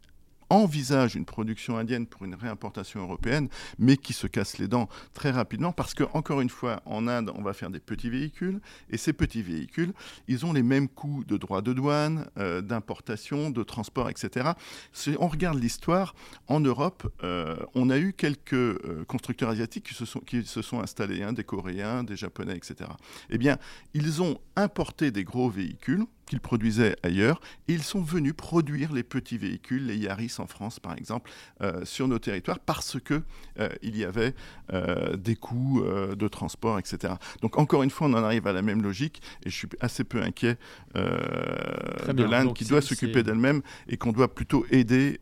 envisage une production indienne pour une réimportation européenne, mais qui se casse les dents très rapidement parce que, encore une fois, en Inde, on va faire des petits véhicules, et ces petits véhicules, ils ont les mêmes coûts de droits de douane, euh, d'importation, de transport, etc. Si on regarde l'histoire, en Europe, euh, on a eu quelques euh, constructeurs asiatiques qui se sont, qui se sont installés, hein, des Coréens, des Japonais, etc. Eh bien, ils ont importé des gros véhicules qu'ils produisaient ailleurs. Et ils sont venus produire les petits véhicules, les Yaris en France par exemple, euh, sur nos territoires parce que euh, il y avait euh, des coûts de transport, etc. Donc encore une fois, on en arrive à la même logique et je suis assez peu inquiet de l'Inde qui doit s'occuper d'elle-même et qu'on doit plutôt aider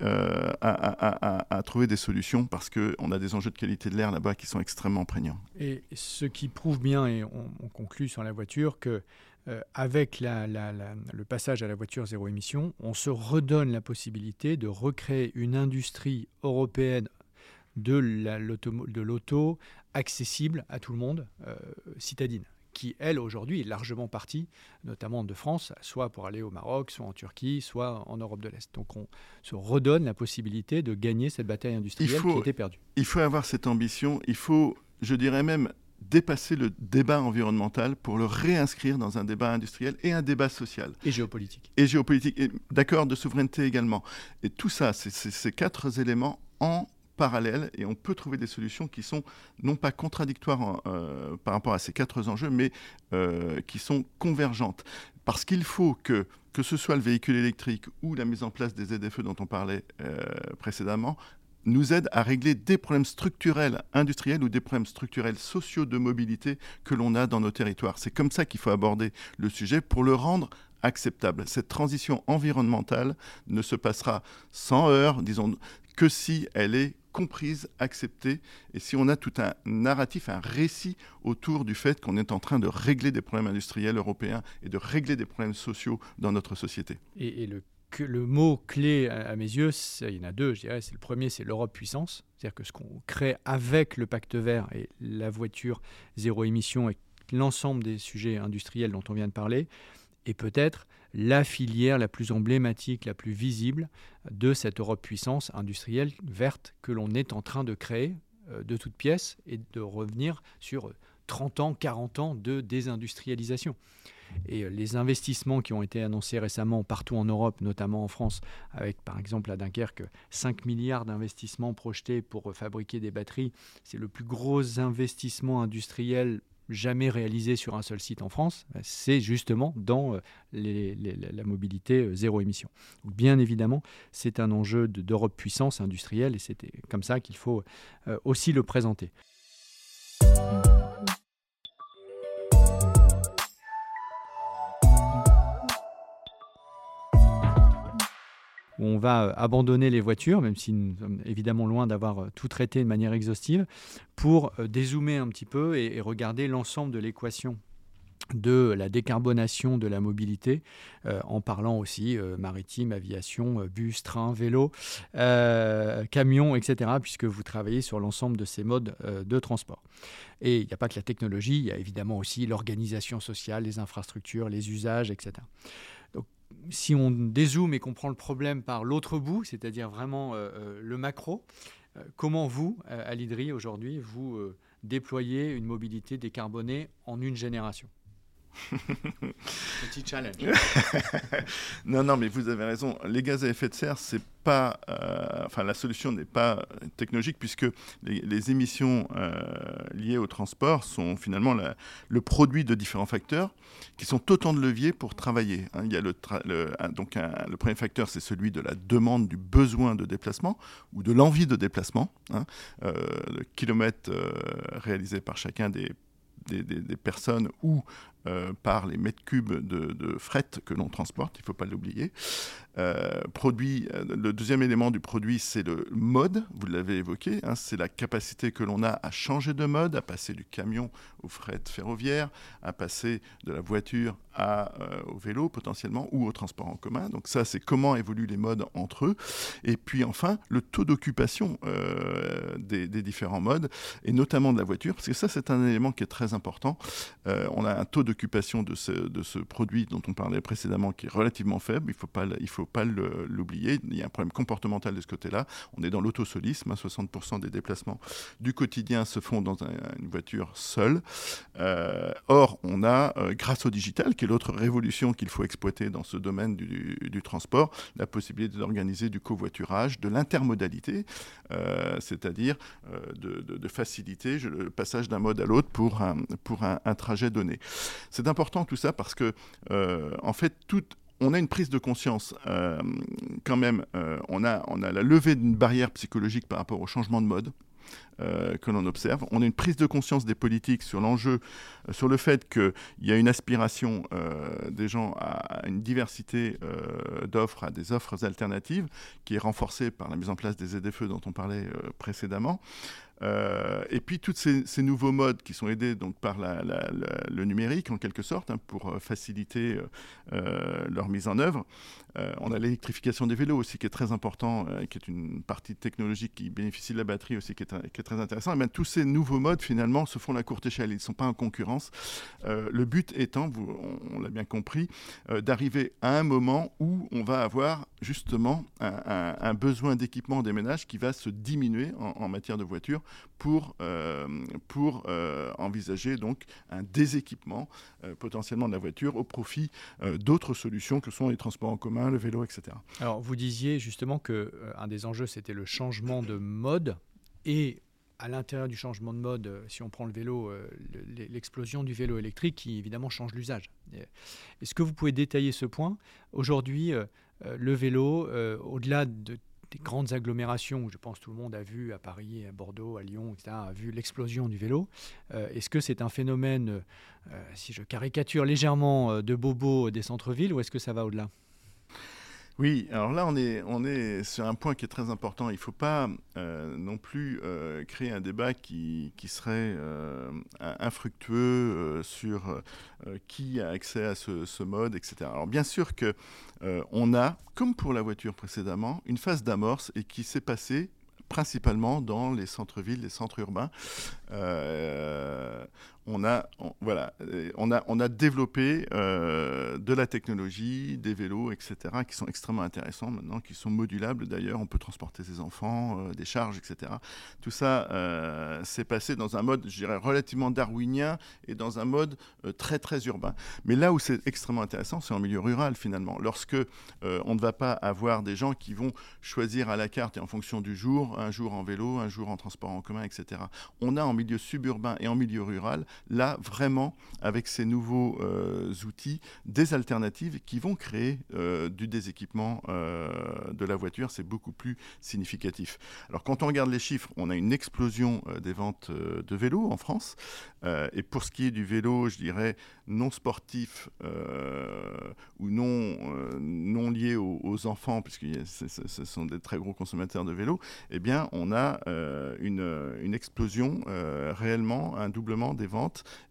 à, trouver des solutions parce qu'on a des enjeux de qualité de l'air là-bas qui sont extrêmement prégnants. Et ce qui prouve bien, et on, on conclut sur la voiture, que euh, avec le passage à la voiture zéro émission, on se redonne la possibilité de recréer une industrie européenne de l'auto accessible à tout le monde, euh, citadine, qui, elle, aujourd'hui, est largement partie, notamment de France, soit pour aller au Maroc, soit en Turquie, soit en Europe de l'Est. Donc on se redonne la possibilité de gagner cette bataille industrielle qui était perdue. Il faut avoir cette ambition, il faut, je dirais même, dépasser le débat environnemental pour le réinscrire dans un débat industriel et un débat social. Et géopolitique. Et géopolitique, et d'accord, de souveraineté également. Et tout ça, c'est ces quatre éléments en parallèle et on peut trouver des solutions qui sont non pas contradictoires euh, par rapport à ces quatre enjeux, mais euh, qui sont convergentes. Parce qu'il faut que, que ce soit le véhicule électrique ou la mise en place des ZFE dont on parlait euh, précédemment, nous aide à régler des problèmes structurels industriels ou des problèmes structurels sociaux de mobilité que l'on a dans nos territoires. C'est comme ça qu'il faut aborder le sujet pour le rendre acceptable. Cette transition environnementale ne se passera sans heurts, disons, que si elle est comprise, acceptée, et si on a tout un narratif, un récit autour du fait qu'on est en train de régler des problèmes industriels européens et de régler des problèmes sociaux dans notre société. Et, le le mot clé à, mes yeux, il y en a deux, je dirais. C'est le premier, c'est l'Europe puissance, c'est-à-dire que ce qu'on crée avec le pacte vert et la voiture zéro émission et l'ensemble des sujets industriels dont on vient de parler, et peut-être la filière la plus emblématique, la plus visible de cette Europe puissance industrielle verte que l'on est en train de créer euh, de toutes pièces et de revenir sur 30 ans, 40 ans de désindustrialisation. Et euh, les investissements qui ont été annoncés récemment partout en Europe, notamment en France, avec par exemple à Dunkerque 5 milliards d'investissements projetés pour fabriquer des batteries, c'est le plus gros investissement industriel jamais réalisé sur un seul site en France, c'est justement dans la mobilité zéro émission. bien évidemment, c'est un enjeu d'Europe puissance industrielle et c'était comme ça qu'il faut aussi le présenter. On va euh, abandonner les voitures, même si nous sommes évidemment loin d'avoir euh, tout traité de manière exhaustive, pour euh, dézoomer un petit peu et, regarder l'ensemble de l'équation de la décarbonation de la mobilité, en parlant aussi maritime, aviation, bus, train, vélo, camion, etc., puisque vous travaillez sur l'ensemble de ces modes de transport. Et il n'y a pas que la technologie, il y a évidemment aussi l'organisation sociale, les infrastructures, les usages, etc si on dézoome et qu'on prend le problème par l'autre bout, c'est-à-dire vraiment euh, euh, le macro, euh, comment vous, à l'IDRI aujourd'hui, vous déployez une mobilité décarbonée en une génération? Petit challenge. non, non, mais vous avez raison. Les gaz à effet de serre, c'est pas, euh, enfin, la solution n'est pas technologique puisque les, émissions euh, liées au transport sont finalement le produit de différents facteurs qui sont autant de leviers pour travailler. Hein. Il y a le, donc le premier facteur, c'est celui de la demande, du besoin de déplacement ou de l'envie de déplacement. Hein. Euh, le kilomètre réalisé par chacun des des, des, personnes ou euh, par les mètres cubes de, fret que l'on transporte, il ne faut pas l'oublier. Euh, produit, euh, le deuxième élément du produit, c'est le mode, vous l'avez évoqué, hein, c'est la capacité que l'on a à changer de mode, à passer du camion au fret ferroviaire, à passer de la voiture à, au vélo potentiellement ou au transport en commun. Donc ça, c'est comment évoluent les modes entre eux. Et puis enfin, le taux d'occupation des, des, différents modes, et notamment de la voiture, parce que ça, c'est un élément qui est très important. on a un taux d'occupation de ce, de ce produit dont on parlait précédemment qui est relativement faible. Il faut pas, il faut pas l'oublier. Il y a un problème comportemental de ce côté-là. On est dans l'autosolisme. 60% hein. des déplacements du quotidien se font dans une voiture seule. Euh, or, on a, euh, grâce au digital, qui est l'autre révolution qu'il faut exploiter dans ce domaine du, transport, la possibilité d'organiser du covoiturage, de l'intermodalité, euh, c'est-à-dire de, faciliter le passage d'un mode à l'autre pour, un, trajet donné. C'est important tout ça parce que, en fait, tout, on a une prise de conscience euh, quand même. Euh, on, a, la levée d'une barrière psychologique par rapport au changement de mode. que l'on observe. On a une prise de conscience des politiques sur l'enjeu, sur le fait qu'il y a une aspiration des gens à, une diversité d'offres, à des offres alternatives, qui est renforcée par la mise en place des ZFE dont on parlait précédemment. Euh, et puis tous ces, nouveaux modes qui sont aidés donc par le numérique en quelque sorte hein, pour euh, faciliter euh, leur mise en œuvre. on a l'électrification des vélos aussi qui est très important, qui est une partie technologique qui bénéficie de la batterie aussi qui est, très intéressant. Et bien, tous ces nouveaux modes finalement se font à courte échelle, ils ne sont pas en concurrence. le but étant, vous, on, l'a bien compris, d'arriver à un moment où on va avoir justement un, besoin d'équipement des ménages qui va se diminuer en, en matière de voitures pour, euh, pour euh, envisager donc un déséquipement euh, potentiellement de la voiture au profit d'autres solutions que sont les transports en commun, le vélo, etc. Alors vous disiez justement que un des enjeux c'était le changement de mode et à l'intérieur du changement de mode, si on prend le vélo, l'explosion du vélo électrique qui évidemment change l'usage. Est-ce que vous pouvez détailler ce point? Aujourd'hui, le vélo, au-delà de des grandes agglomérations, je pense tout le monde a vu à Paris, à Bordeaux, à Lyon, etc., a vu l'explosion du vélo. Euh, est-ce que c'est un phénomène, euh, si je caricature légèrement, euh, de bobo des centres-villes ou est-ce que ça va au-delà? Oui, alors là, on est, sur un point qui est très important. Il ne faut pas non plus créer un débat qui, serait infructueux sur qui a accès à ce, mode, etc. Alors bien sûr que on a, comme pour la voiture précédemment, une phase d'amorce et qui s'est passée principalement dans les centres-villes, les centres urbains. Euh, on a, voilà, on a, on a développé euh, de la technologie, des vélos, etc., qui sont extrêmement intéressants maintenant, qui sont modulables d'ailleurs. On peut transporter ses enfants, euh, des charges, etc. Tout ça euh, s'est passé dans un mode, je dirais, relativement darwinien et dans un mode très, très urbain. Mais là où c'est extrêmement intéressant, c'est en milieu rural finalement. Lorsque on ne va pas avoir des gens qui vont choisir à la carte et en fonction du jour, un jour en vélo, un jour en transport en commun, etc. On a en milieu suburbain et en milieu rural là vraiment avec ces nouveaux outils des alternatives qui vont créer du déséquipement de la voiture. C'est beaucoup plus significatif. Alors quand on regarde les chiffres, on a une explosion des ventes de vélos en France. et pour ce qui est du vélo, je dirais non sportif ou non, non lié aux, enfants, puisque ce sont des très gros consommateurs de vélos, eh bien, on a euh, une, une, explosion euh, réellement, un doublement des ventes,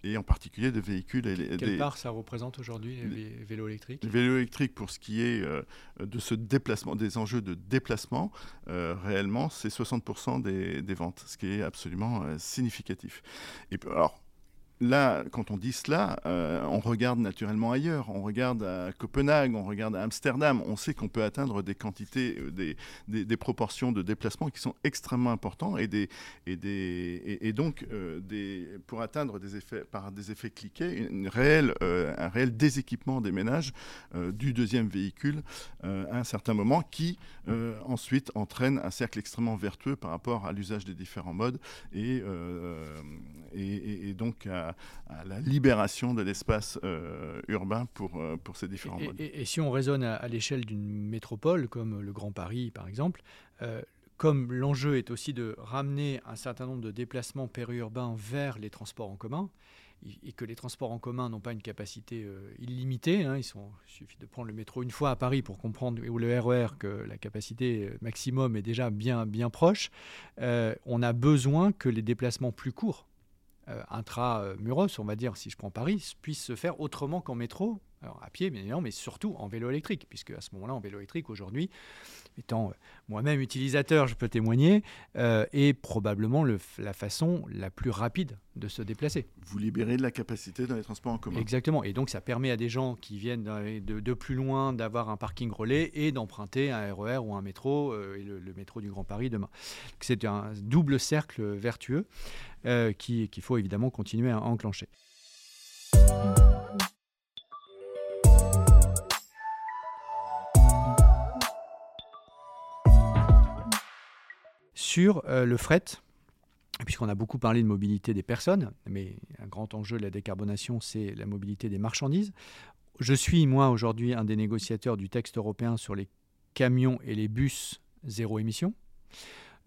et en particulier de véhicules. Quelle part ça représente aujourd'hui les, vélos électriques? Les vélos électriques, pour ce qui est euh, de ce déplacement, des enjeux de déplacement, réellement, c'est 60% des, des, ventes, ce qui est absolument significatif. Et alors, là, quand on dit cela, euh, on regarde naturellement ailleurs. On regarde à Copenhague, on regarde à Amsterdam. On sait qu'on peut atteindre des quantités, euh, des, proportions de déplacement qui sont extrêmement importants et, donc euh, pour atteindre des effets, par des effets cliqués un réel déséquipement des ménages du deuxième véhicule à un certain moment qui ensuite entraîne un cercle extrêmement vertueux par rapport à l'usage des différents modes et, et, donc à à, la libération de l'espace euh, urbain pour, euh, pour ces différents et, modes. Et, si on raisonne à, l'échelle d'une métropole comme le Grand Paris par exemple, euh, comme l'enjeu est aussi de ramener un certain nombre de déplacements périurbains vers les transports en commun, et que les transports en commun n'ont pas une capacité illimitée. Hein, ils sont, il suffit de prendre le métro une fois à Paris pour comprendre, ou le RER, e que la capacité maximum est déjà bien, bien proche. on a besoin que les déplacements plus courts intramuros, on va dire, si je prends Paris, puisse se faire autrement qu'en métro, alors à pied bien évidemment, mais surtout en vélo électrique, puisque à ce moment-là, en vélo électrique, aujourd'hui, étant euh, moi-même utilisateur, je peux témoigner, euh, est probablement la façon la plus rapide de se déplacer. Vous libérez de la capacité dans les transports en commun. Exactement, et donc ça permet à des gens qui viennent de, plus loin d'avoir un parking relais et d'emprunter un RER e ou un métro, et le, métro du Grand Paris demain. C'est un double cercle vertueux qu'il faut évidemment continuer à enclencher. Sur euh, le fret, puisqu'on a beaucoup parlé de mobilité des personnes, mais un grand enjeu de la décarbonation, c'est la mobilité des marchandises. Je suis, moi, aujourd'hui, un des négociateurs du texte européen sur les camions et les bus zéro émission.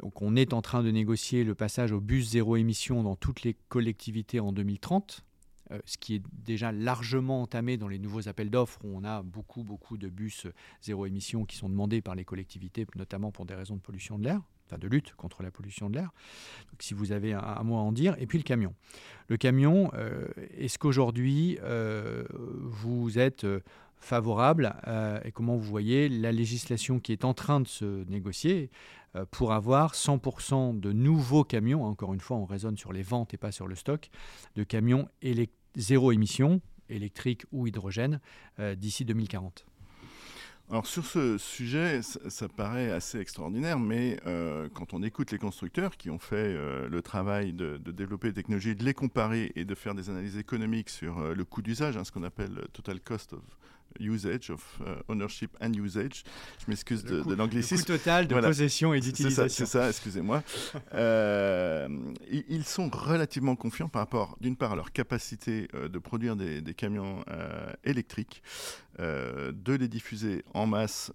Donc on est en train de négocier le passage au bus zéro émission dans toutes les collectivités en 2030. Euh, ce qui est déjà largement entamé dans les nouveaux appels d'offres où on a beaucoup, beaucoup de bus zéro émission qui sont demandés par les collectivités, notamment pour des raisons de pollution de l'air, de lutte contre la pollution de l'air. Si vous avez un, mot à en dire. Et puis le camion. Le camion, euh, est-ce qu'aujourd'hui euh, vous êtes favorable et comment vous voyez la législation qui est en train de se négocier pour avoir 100% de nouveaux camions, encore une fois on raisonne sur les ventes et pas sur le stock, de camions zéro émission, électrique ou hydrogène, euh, d'ici 2040 alors sur ce sujet, ça, paraît assez extraordinaire, mais euh, quand on écoute les constructeurs qui ont fait euh, le travail de, développer des technologies, de les comparer et de faire des analyses économiques sur le coût d'usage, hein, ce qu'on appelle total cost of usage, of uh, ownership and usage. Je m'excuse de, de l'anglicisme. Le coût total de possession et d'utilisation. C'est ça, excusez-moi. euh, ils sont relativement confiants par rapport, d'une part, à leur capacité euh, de produire des, des camions euh, électriques, euh, de les diffuser en masse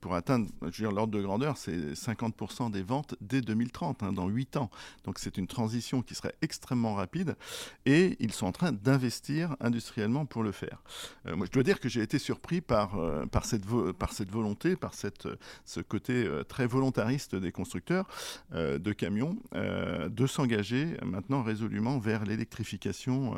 pour atteindre, je veux dire, l'ordre de grandeur, c'est 50% des ventes dès 2030, hein, dans 8 ans. Donc c'est une transition qui serait extrêmement rapide et ils sont en train d'investir industriellement pour le faire. moi, je dois dire que j'ai été surpris par, euh, par, cette, volonté, par ce côté euh, très volontariste des constructeurs euh, de camions, de s'engager maintenant résolument vers l'électrification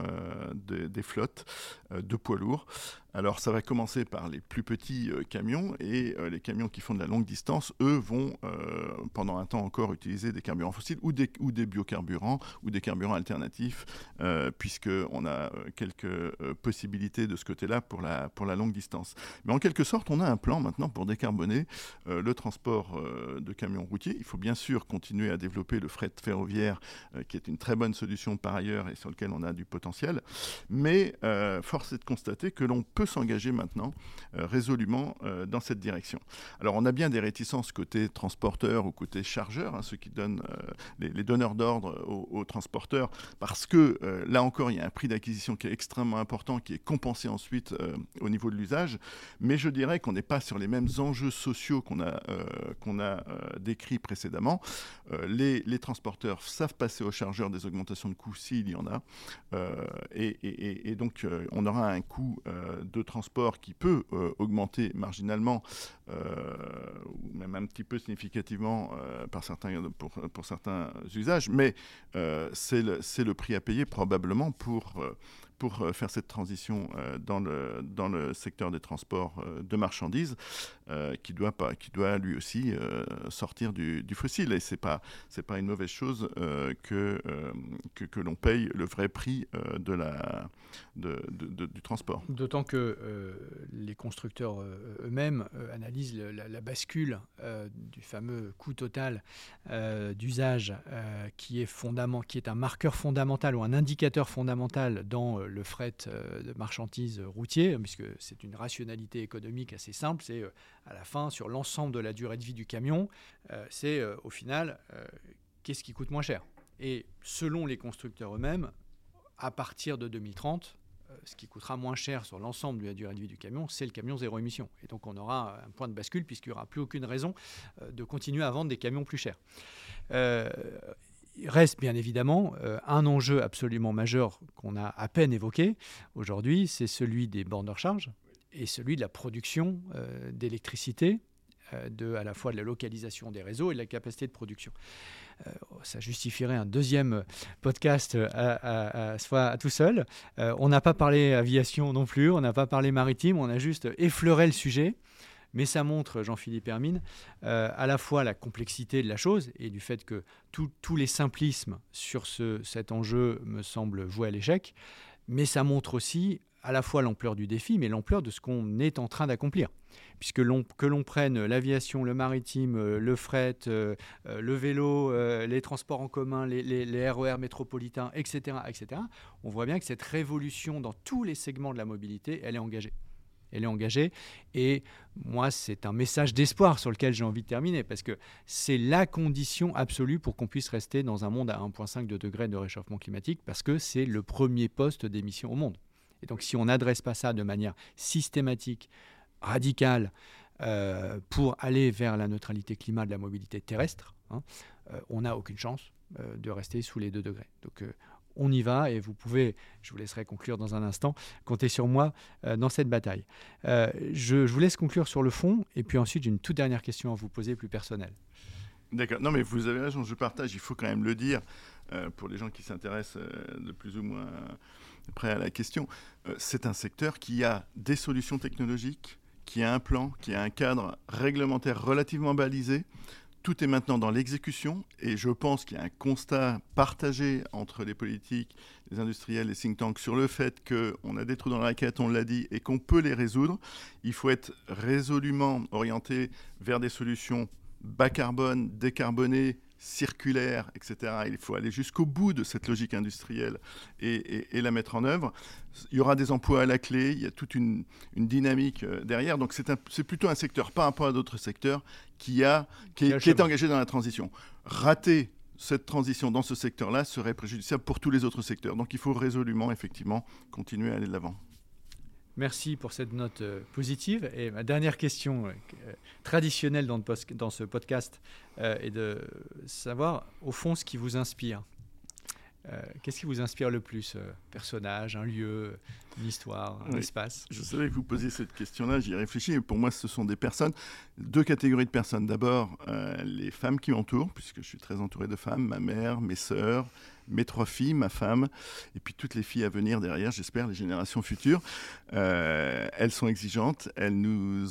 des flottes de poids lourds. Alors ça va commencer par les plus petits euh, camions et euh, les camions qui font de la longue distance, eux, vont euh, pendant un temps encore utiliser des carburants fossiles ou des, ou des biocarburants ou des carburants alternatifs, puisqu'on a quelques possibilités de ce côté-là pour la, pour la longue distance. Mais en quelque sorte, on a un plan maintenant pour décarboner le transport de camions routiers. Il faut bien sûr continuer à développer le fret ferroviaire, qui est une très bonne solution par ailleurs et sur lequel on a du potentiel. Mais force est de constater que l'on peut s'engager maintenant résolument dans cette direction. Alors on a bien des réticences côté transporteur ou côté chargeur, hein, ceux qui donnent les, donneurs d'ordre aux, transporteurs, parce que là encore, il y a un prix d'acquisition qui est extrêmement important, qui est compensé ensuite euh, au niveau de l'usage. Mais je dirais qu'on n'est pas sur les mêmes enjeux sociaux qu'on a, euh, qu'on a euh, décrits précédemment. Les, transporteurs savent passer aux chargeurs des augmentations de coûts s'il y en a. Et, et, donc, on aura un coût de transport qui peut augmenter marginalement, ou même un petit peu significativement par certains, pour, pour certains usages. Mais c'est le, le prix à payer probablement pour, euh, pour euh, faire cette transition euh, dans le, dans le secteur des transports de marchandises, qui, doit pas, qui doit lui aussi sortir du, fossile. Et ce n'est pas, pas une mauvaise chose que, que, que l'on paye le vrai prix de la, de, du transport. D'autant que les constructeurs eux-mêmes analysent la, bascule du fameux coût total d'usage qui, est qui est un marqueur fondamental ou un indicateur fondamental dans le fret euh, de marchandises routier, puisque c'est une rationalité économique assez simple. C'est euh, à la fin, sur l'ensemble de la durée de vie du camion, euh, c'est au final qu'est-ce qui coûte moins cher? Et selon les constructeurs eux-mêmes, à partir de 2030, ce qui coûtera moins cher sur l'ensemble de la durée de vie du camion, c'est le camion zéro émission. Et donc on aura un point de bascule puisqu'il n'y aura plus aucune raison de continuer à vendre des camions plus chers il reste bien évidemment euh, un enjeu absolument majeur qu'on a à peine évoqué aujourd'hui, c'est celui des bornes de recharge et celui de la production euh, d'électricité, euh, à la fois de la localisation des réseaux et de la capacité de production. ça justifierait un deuxième podcast à, à tout seul. on n'a pas parlé aviation non plus, on n'a pas parlé maritime, on a juste effleuré le sujet. Mais ça montre, Jean-Philippe Hermine, euh, à la fois la complexité de la chose et du fait que tous les simplismes sur ce, cet enjeu me semblent voués à l'échec, mais ça montre aussi à la fois l'ampleur du défi, mais l'ampleur de ce qu'on est en train d'accomplir. Puisque que l'on prenne l'aviation, le maritime, euh, le fret, euh, le vélo, les transports en commun, les, les, RER e métropolitains, etc., etc., on voit bien que cette révolution dans tous les segments de la mobilité, elle est engagée elle est engagée. Et moi, c'est un message d'espoir sur lequel j'ai envie de terminer, parce que c'est la condition absolue pour qu'on puisse rester dans un monde à 1,5 degrés de réchauffement climatique, parce que c'est le premier poste d'émission au monde. Et donc, si on n'adresse pas ça de manière systématique, radicale, euh, pour aller vers la neutralité climat de la mobilité terrestre, hein, euh, on n'a aucune chance euh, de rester sous les 2 degrés. Donc on y va et vous pouvez, je vous laisserai conclure dans un instant, compter sur moi dans cette bataille. Euh, je, vous laisse conclure sur le fond et puis ensuite j'ai une toute dernière question à vous poser plus personnelle. D'accord. Non mais vous avez raison, je partage, il faut quand même le dire pour les gens qui s'intéressent de plus ou moins près à la question. c'est un secteur qui a des solutions technologiques, qui a un plan, qui a un cadre réglementaire relativement balisé. Tout est maintenant dans l'exécution et je pense qu'il y a un constat partagé entre les politiques, les industriels, les think tanks sur le fait qu'on a des trous dans la raquette, on l'a dit, et qu'on peut les résoudre. Il faut être résolument orienté vers des solutions bas carbone, décarbonées, circulaire, etc. Il faut aller jusqu'au bout de cette logique industrielle et, la mettre en œuvre. Il y aura des emplois à la clé, il y a toute une, dynamique euh, derrière. Donc c'est plutôt un secteur par rapport à d'autres secteurs qui, a, qui, est, engagé dans la transition. Rater cette transition dans ce secteur-là serait préjudiciable pour tous les autres secteurs. Donc il faut résolument, effectivement, continuer à aller de l'avant. Merci pour cette note euh, positive. Et ma dernière question euh, euh, traditionnelle dans, dans, ce podcast est de savoir, au fond, ce qui vous inspire. Qu'est-ce qui vous inspire le plus Personnage, un lieu, une histoire, un espace? Je savais que vous posiez cette question-là, j'y ai réfléchi. pour moi, ce sont des personnes, deux catégories de personnes. D'abord, les femmes qui m'entourent, puisque je suis très entouré de femmes, ma mère, mes sœurs, mes trois filles, ma femme, et puis toutes les filles à venir derrière, j'espère, les générations futures. elles sont exigeantes, elles nous,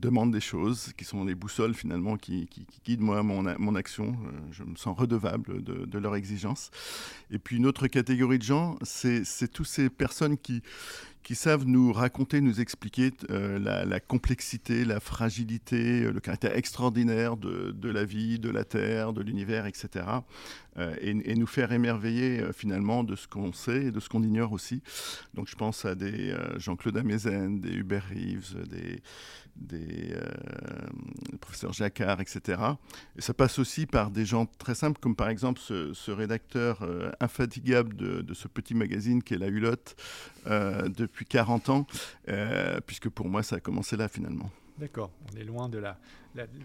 demandent des choses qui sont les boussoles finalement qui, guident moi mon, mon action. Je me sens redevable de, de leur exigence. Et puis une autre catégorie de gens, c'est toutes ces personnes qui, qui savent nous raconter, nous expliquer euh, la, complexité, la fragilité, euh, le caractère extraordinaire de, de, la vie, de la Terre, de l'univers, etc. Euh, et, nous faire émerveiller finalement de ce qu'on sait et de ce qu'on ignore aussi. Donc je pense à des Jean-Claude Amezen, des Hubert Reeves, des, professeurs Jacquard, etc. Et ça passe aussi par des gens très simples, comme par exemple ce, rédacteur infatigable de, de, ce petit magazine qui est La Hulotte, de depuis 40 ans, euh, puisque pour moi, ça a commencé là finalement. D'accord, on est loin de la,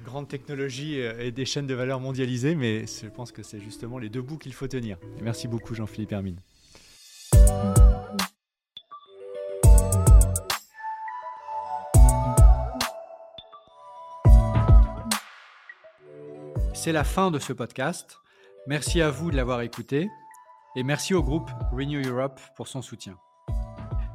grande technologie euh, et des chaînes de valeur mondialisées, mais je pense que c'est justement les deux bouts qu'il faut tenir. merci beaucoup Jean-Philippe Hermine. C'est la fin de ce podcast. Merci à vous de l'avoir écouté et merci au groupe Renew Europe pour son soutien.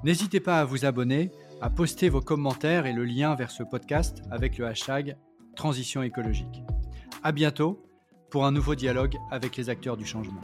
N'hésitez pas à vous abonner, à poster vos commentaires et le lien vers ce podcast avec le hashtag Transition écologique. À bientôt pour un nouveau dialogue avec les acteurs du changement.